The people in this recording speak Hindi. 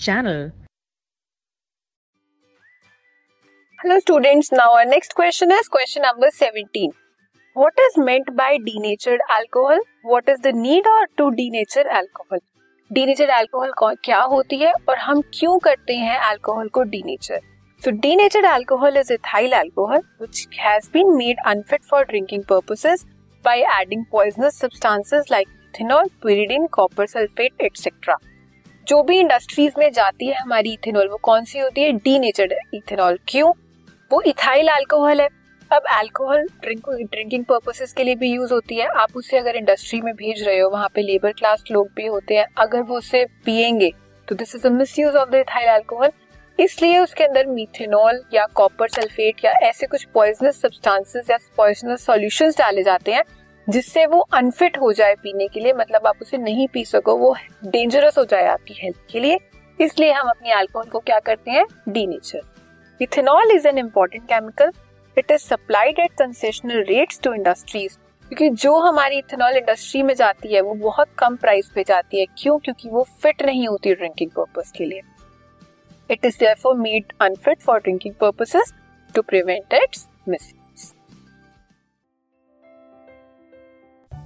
channel. Hello students, now our next question is question number 17. What is meant by denatured alcohol? What is the need or to denature alcohol? Denatured alcohol क्या होती है और हम क्यों करते हैं अल्कोहल को denature So denatured alcohol is ethyl alcohol which has been made unfit for drinking purposes by adding poisonous substances like ethanol, pyridine, copper sulfate, etc. जो भी इंडस्ट्रीज़ में जाती है हमारी इथेनॉल वो कौन सी होती है? डीनेचर्ड इथेनॉल क्यों? वो इथाइल अल्कोहल है। अब अल्कोहल ड्रिंक ड्रिंकिंग पर्पसेस के लिए भी यूज़ होती है। आप उसे अगर इंडस्ट्री में भेज रहे हो, वहाँ पे लेबर क्लास लोग भी होते हैं। अगर वो उसे पियेंगे तो this is a misuse of the ethyl alcohol इसलिए उसके अंदर मीथेनॉल या कॉपर सल्फेट या ऐसे कुछ पॉइजनस सब्सटेंसेस या पॉइजनस सॉल्यूशंस डाले जाते हैं। जिससे वो अनफिट हो जाए पीने के लिए मतलब आप उसे नहीं पी सको, वो डेंजरस हो जाए आपकी हेल्थ के लिए। इसलिए हम अपनी अल्कोहल को क्या करते हैं? Denature ethanol is an important chemical it is supplied at concessional rates to industries क्योंकि जो हमारी इथेनॉल इंडस्ट्री में जाती है, वो बहुत कम प्राइस पे जाती है। क्यों? क्योंकि वो फिट नहीं होती ड्रिंकिंग पर्पज के लिए। It is therefore made unfit for drinking purposes to prevent its miss